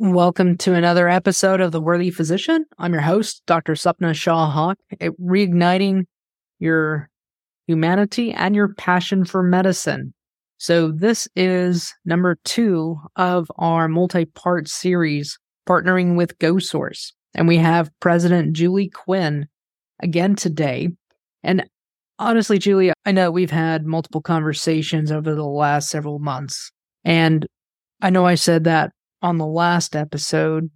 Welcome to another episode of The Worthy Physician. I'm your host, Dr. Sapna Shah-Haque, reigniting your humanity and your passion for medicine. So, this is number two of our multi part series, partnering with GoSource. And we have President Julie Quinn again today. And honestly, Julie, I know we've had multiple conversations over the last several months. And I know I said that on the last episode.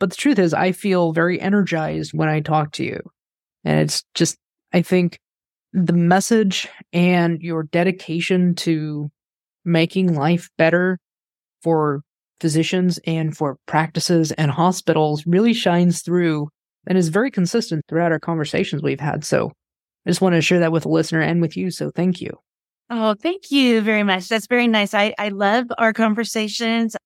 But the truth is, I feel very energized when I talk to you. And it's just, I think the message and your dedication to making life better for physicians and for practices and hospitals really shines through and is very consistent throughout our conversations we've had. So I just want to share that with the listener and with you. So thank you. Oh, thank you very much. That's very nice. I, I love our conversations.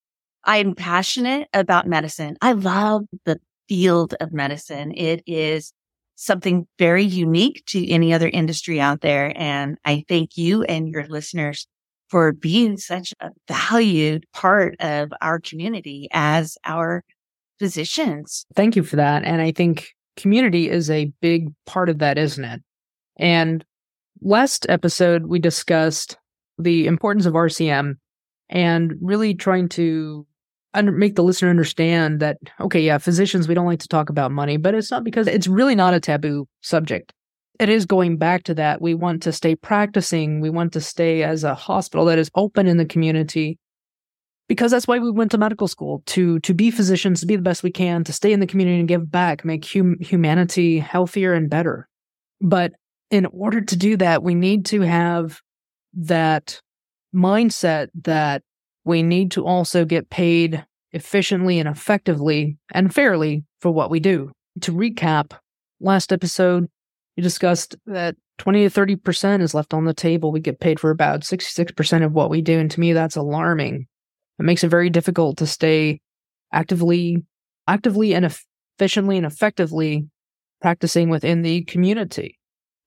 I'm passionate about medicine. I love the field of medicine. It is something very unique to any other industry out there. And I thank you and your listeners for being such a valued part of our community as our physicians. Thank you for that. And I think community is a big part of that, isn't it? And last episode, we discussed the importance of RCM and really trying to under, make the listener understand that okay, yeah, physicians we don't like to talk about money, but it's not because it's really not a taboo subject. It is going back to that. We want to stay practicing. We want to stay as a hospital that is open in the community because that's why we went to medical school to to be physicians, to be the best we can, to stay in the community and give back, make hum- humanity healthier and better. But in order to do that, we need to have that mindset that we need to also get paid efficiently and effectively and fairly for what we do. To recap, last episode, we discussed that 20 to 30% is left on the table. We get paid for about 66% of what we do. And to me, that's alarming. It makes it very difficult to stay actively, actively and efficiently and effectively practicing within the community.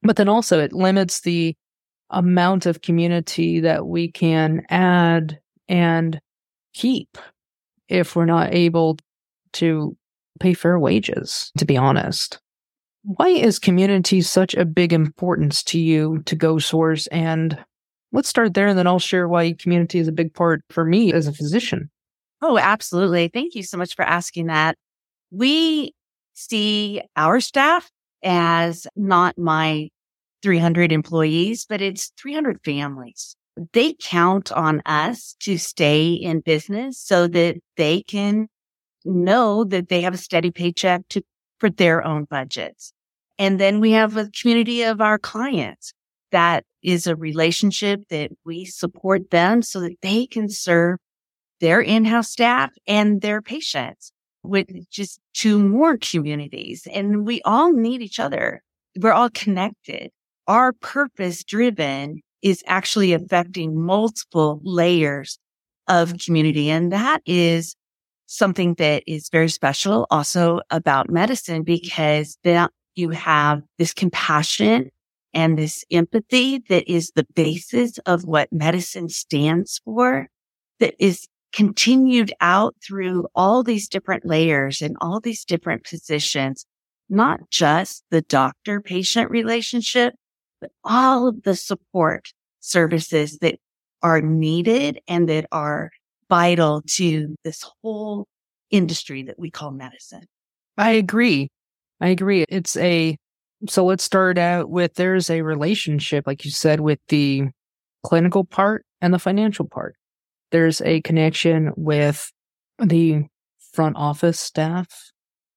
But then also it limits the amount of community that we can add and keep if we're not able to pay fair wages, to be honest. Why is community such a big importance to you to GoSource? And let's start there and then I'll share why community is a big part for me as a physician. Oh, absolutely. Thank you so much for asking that. We see our staff as not my 300 employees, but it's 300 families they count on us to stay in business so that they can know that they have a steady paycheck to for their own budgets. And then we have a community of our clients that is a relationship that we support them so that they can serve their in-house staff and their patients with just two more communities. And we all need each other. We're all connected. Our purpose driven is actually affecting multiple layers of community. And that is something that is very special also about medicine because then you have this compassion and this empathy that is the basis of what medicine stands for that is continued out through all these different layers and all these different positions, not just the doctor patient relationship, but all of the support services that are needed and that are vital to this whole industry that we call medicine. I agree. I agree. It's a, so let's start out with there's a relationship, like you said, with the clinical part and the financial part. There's a connection with the front office staff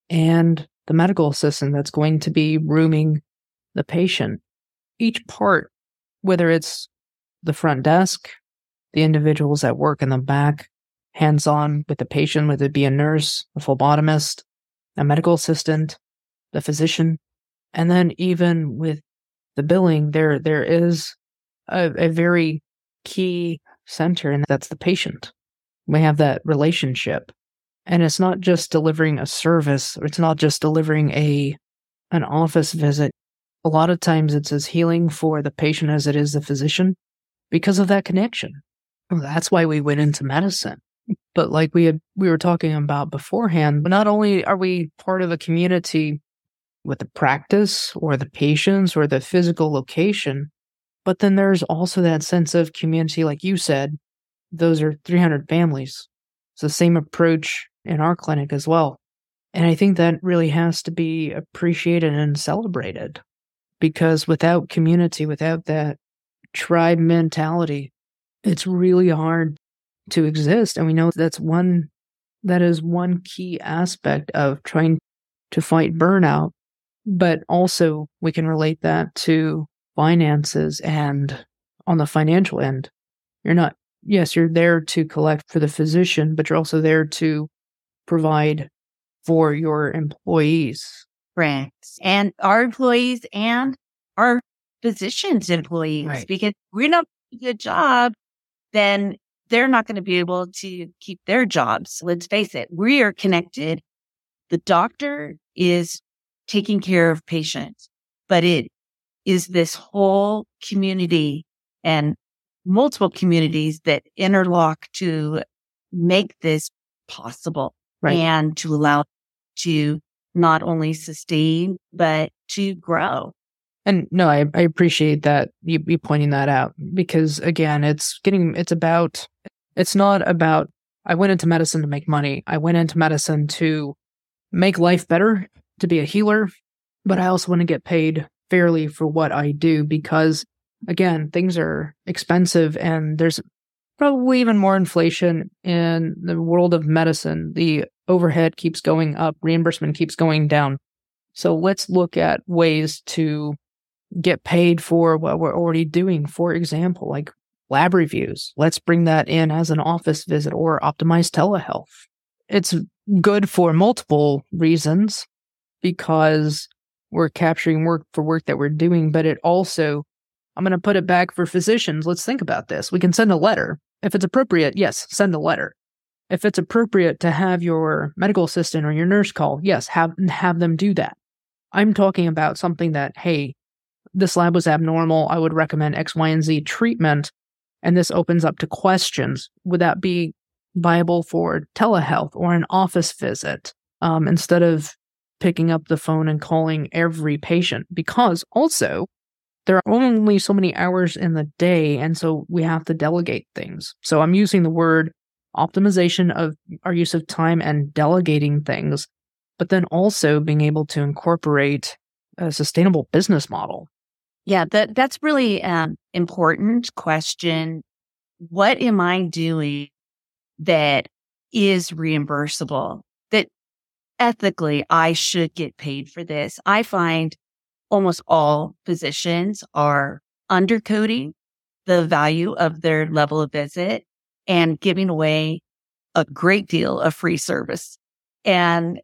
and the medical assistant that's going to be rooming the patient. Each part, whether it's the front desk, the individuals that work in the back, hands on with the patient, whether it be a nurse, a phlebotomist, a medical assistant, the physician, and then even with the billing, there there is a, a very key center, and that's the patient. We have that relationship. And it's not just delivering a service, it's not just delivering a an office visit. A lot of times it's as healing for the patient as it is the physician because of that connection. That's why we went into medicine. But like we had, we were talking about beforehand, not only are we part of a community with the practice or the patients or the physical location, but then there's also that sense of community, like you said, those are 300 families. It's the same approach in our clinic as well. And I think that really has to be appreciated and celebrated because without community, without that tribe mentality, it's really hard to exist. And we know that's one, that is one key aspect of trying to fight burnout. But also, we can relate that to finances and on the financial end. You're not, yes, you're there to collect for the physician, but you're also there to provide for your employees. Correct. And our employees and our physicians' employees, Right. because we're not doing a good job, then they're not going to be able to keep their jobs. Let's face it, we are connected. The doctor is taking care of patients, but it is this whole community and multiple communities that interlock to make this possible Right. and to allow to not only sustain, but to grow. And no, I, I appreciate that you, you pointing that out because again, it's getting, it's about, it's not about, I went into medicine to make money. I went into medicine to make life better, to be a healer, but I also want to get paid fairly for what I do because again, things are expensive and there's probably even more inflation in the world of medicine. The overhead keeps going up, reimbursement keeps going down. So let's look at ways to get paid for what we're already doing. For example, like lab reviews. Let's bring that in as an office visit or optimize telehealth. It's good for multiple reasons because we're capturing work for work that we're doing, but it also, I'm going to put it back for physicians. Let's think about this. We can send a letter. If it's appropriate, yes, send a letter. If it's appropriate to have your medical assistant or your nurse call, yes, have have them do that. I'm talking about something that, hey, this lab was abnormal. I would recommend X, Y, and Z treatment. And this opens up to questions. Would that be viable for telehealth or an office visit um, instead of picking up the phone and calling every patient? Because also, there are only so many hours in the day. And so we have to delegate things. So I'm using the word optimization of our use of time and delegating things, but then also being able to incorporate a sustainable business model. Yeah, that that's really um important question. What am I doing that is reimbursable? That ethically I should get paid for this. I find almost all physicians are undercoding the value of their level of visit and giving away a great deal of free service. And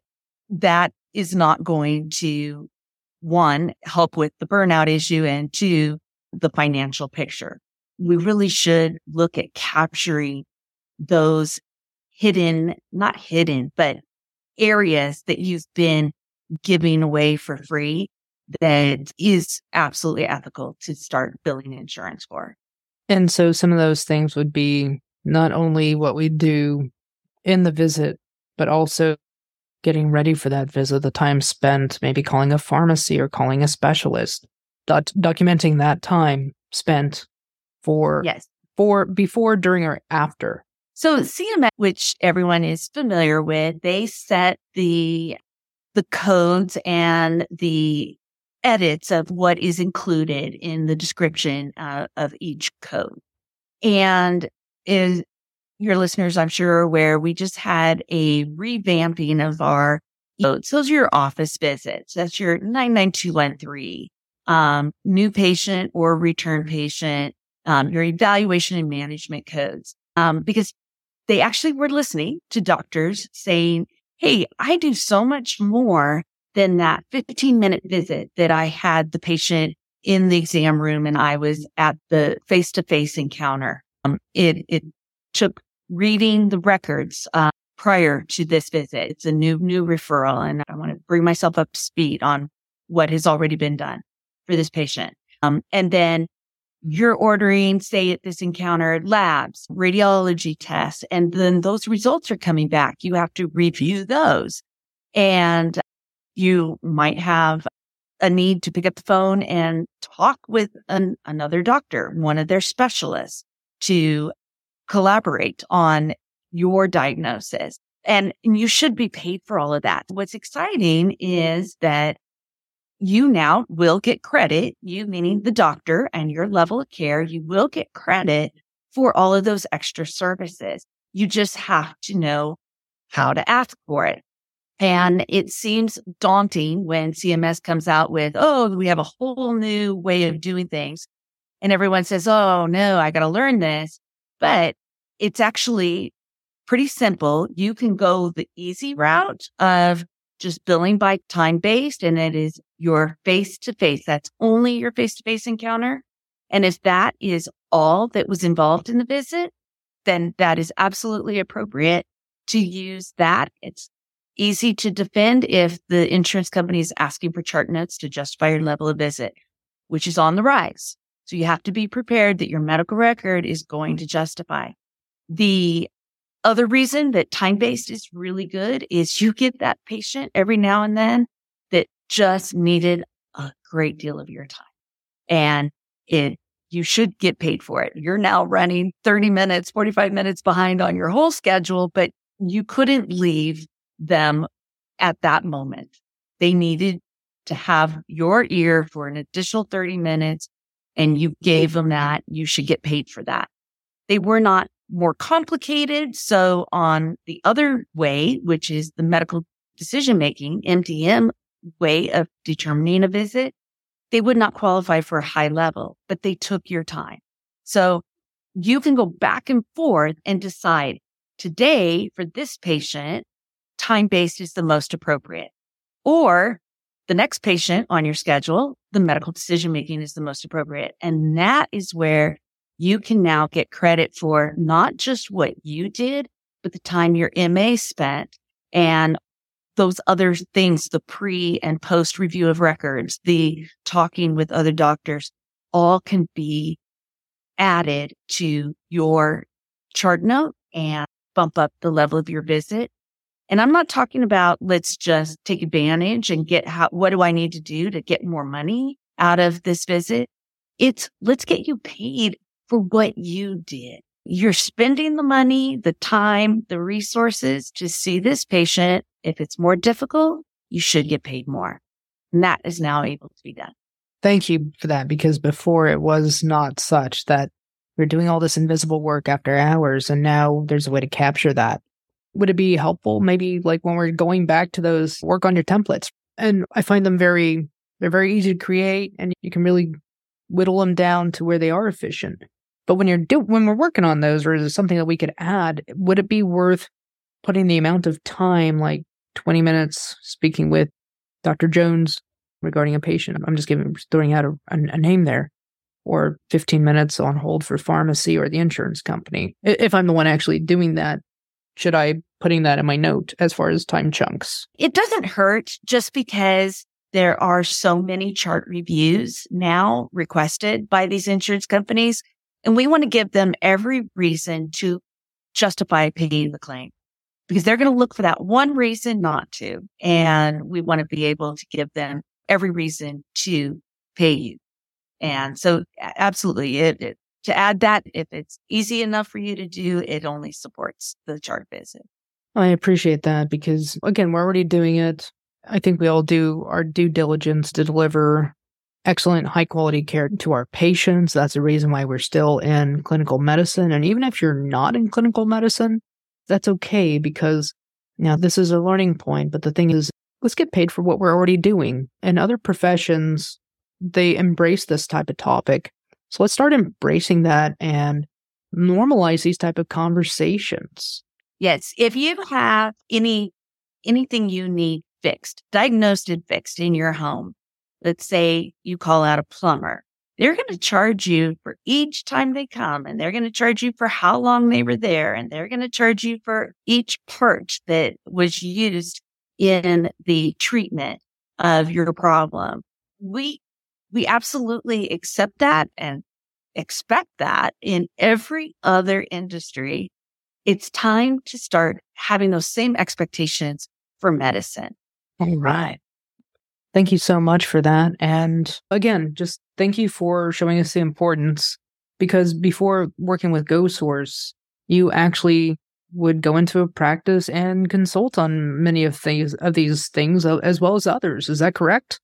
that is not going to one, help with the burnout issue and two, the financial picture. We really should look at capturing those hidden, not hidden, but areas that you've been giving away for free that is absolutely ethical to start billing insurance for. And so some of those things would be not only what we do in the visit, but also getting ready for that visit, the time spent maybe calling a pharmacy or calling a specialist, doc- documenting that time spent for Yes. for before, during, or after. So CMS, which everyone is familiar with, they set the the codes and the edits of what is included in the description uh, of each code. And is your listeners, I'm sure, are aware we just had a revamping of our codes. Those are your office visits. That's your 99213, um, new patient or return patient, um, your evaluation and management codes. Um, because they actually were listening to doctors saying, Hey, I do so much more than that 15 minute visit that I had the patient in the exam room and I was at the face to face encounter. Um, it, it took reading the records, uh, prior to this visit. It's a new, new referral and I want to bring myself up to speed on what has already been done for this patient. Um, and then you're ordering, say at this encounter, labs, radiology tests, and then those results are coming back. You have to review those. And you might have a need to pick up the phone and talk with an, another doctor, one of their specialists to collaborate on your diagnosis. And you should be paid for all of that. What's exciting is that you now will get credit, you meaning the doctor and your level of care, you will get credit for all of those extra services. You just have to know how to ask for it. And it seems daunting when CMS comes out with, oh, we have a whole new way of doing things. And everyone says, oh, no, I got to learn this. But it's actually pretty simple. You can go the easy route of just billing by time based, and it is your face to face. That's only your face to face encounter. And if that is all that was involved in the visit, then that is absolutely appropriate to use that. It's easy to defend if the insurance company is asking for chart notes to justify your level of visit, which is on the rise. So you have to be prepared that your medical record is going to justify. The other reason that time based is really good is you get that patient every now and then that just needed a great deal of your time and it you should get paid for it. You're now running 30 minutes, 45 minutes behind on your whole schedule, but you couldn't leave them at that moment. They needed to have your ear for an additional 30 minutes and you gave mm-hmm. them that. You should get paid for that. They were not more complicated. So on the other way, which is the medical decision making, MDM way of determining a visit, they would not qualify for a high level, but they took your time. So you can go back and forth and decide today for this patient, time based is the most appropriate. Or the next patient on your schedule, the medical decision making is the most appropriate. And that is where you can now get credit for not just what you did, but the time your MA spent and those other things, the pre and post review of records, the talking with other doctors, all can be added to your chart note and bump up the level of your visit. And I'm not talking about let's just take advantage and get how, what do I need to do to get more money out of this visit? It's let's get you paid for what you did. You're spending the money, the time, the resources to see this patient. If it's more difficult, you should get paid more. And that is now able to be done. Thank you for that because before it was not such that we're doing all this invisible work after hours and now there's a way to capture that. Would it be helpful maybe like when we're going back to those work on your templates? And I find them very they're very easy to create and you can really whittle them down to where they are efficient. But when you're do when we're working on those, or is it something that we could add? Would it be worth putting the amount of time, like 20 minutes, speaking with Dr. Jones regarding a patient? I'm just giving throwing out a, a name there, or 15 minutes on hold for pharmacy or the insurance company. If I'm the one actually doing that, should I putting that in my note as far as time chunks? It doesn't hurt just because there are so many chart reviews now requested by these insurance companies and we want to give them every reason to justify paying the claim because they're going to look for that one reason not to. And we want to be able to give them every reason to pay you. And so absolutely it, it, to add that, if it's easy enough for you to do, it only supports the chart visit. I appreciate that because again, we're already doing it. I think we all do our due diligence to deliver excellent high quality care to our patients. That's the reason why we're still in clinical medicine. And even if you're not in clinical medicine, that's okay because now this is a learning point. But the thing is, let's get paid for what we're already doing. And other professions, they embrace this type of topic. So let's start embracing that and normalize these type of conversations. Yes. If you have any anything you need fixed, diagnosed and fixed in your home, let's say you call out a plumber, they're going to charge you for each time they come and they're going to charge you for how long they were there and they're going to charge you for each part that was used in the treatment of your problem. We, we absolutely accept that and expect that in every other industry, it's time to start having those same expectations for medicine. All right. Thank you so much for that. And again, just thank you for showing us the importance because before working with GoSource, you actually would go into a practice and consult on many of these of these things uh, as well as others. Is that correct?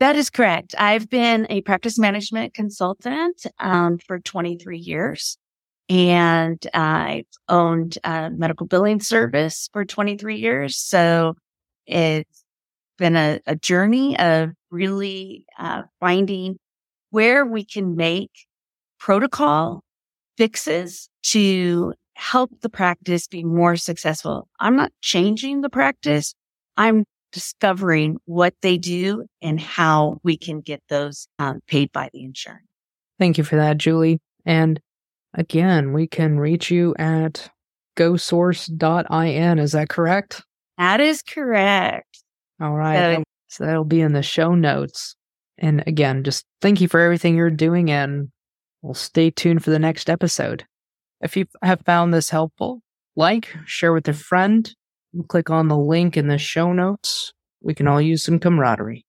That is correct. I've been a practice management consultant um, for 23 years, and I've owned a medical billing service for 23 years. So it's been a, a journey of really uh, finding where we can make protocol fixes to help the practice be more successful. I'm not changing the practice. I'm discovering what they do and how we can get those um, paid by the insurance. Thank you for that, Julie. And again, we can reach you at gosource.in. Is that correct? That is correct. All right. So, so that'll be in the show notes. And again, just thank you for everything you're doing and we'll stay tuned for the next episode. If you have found this helpful, like, share with a friend, click on the link in the show notes. We can all use some camaraderie.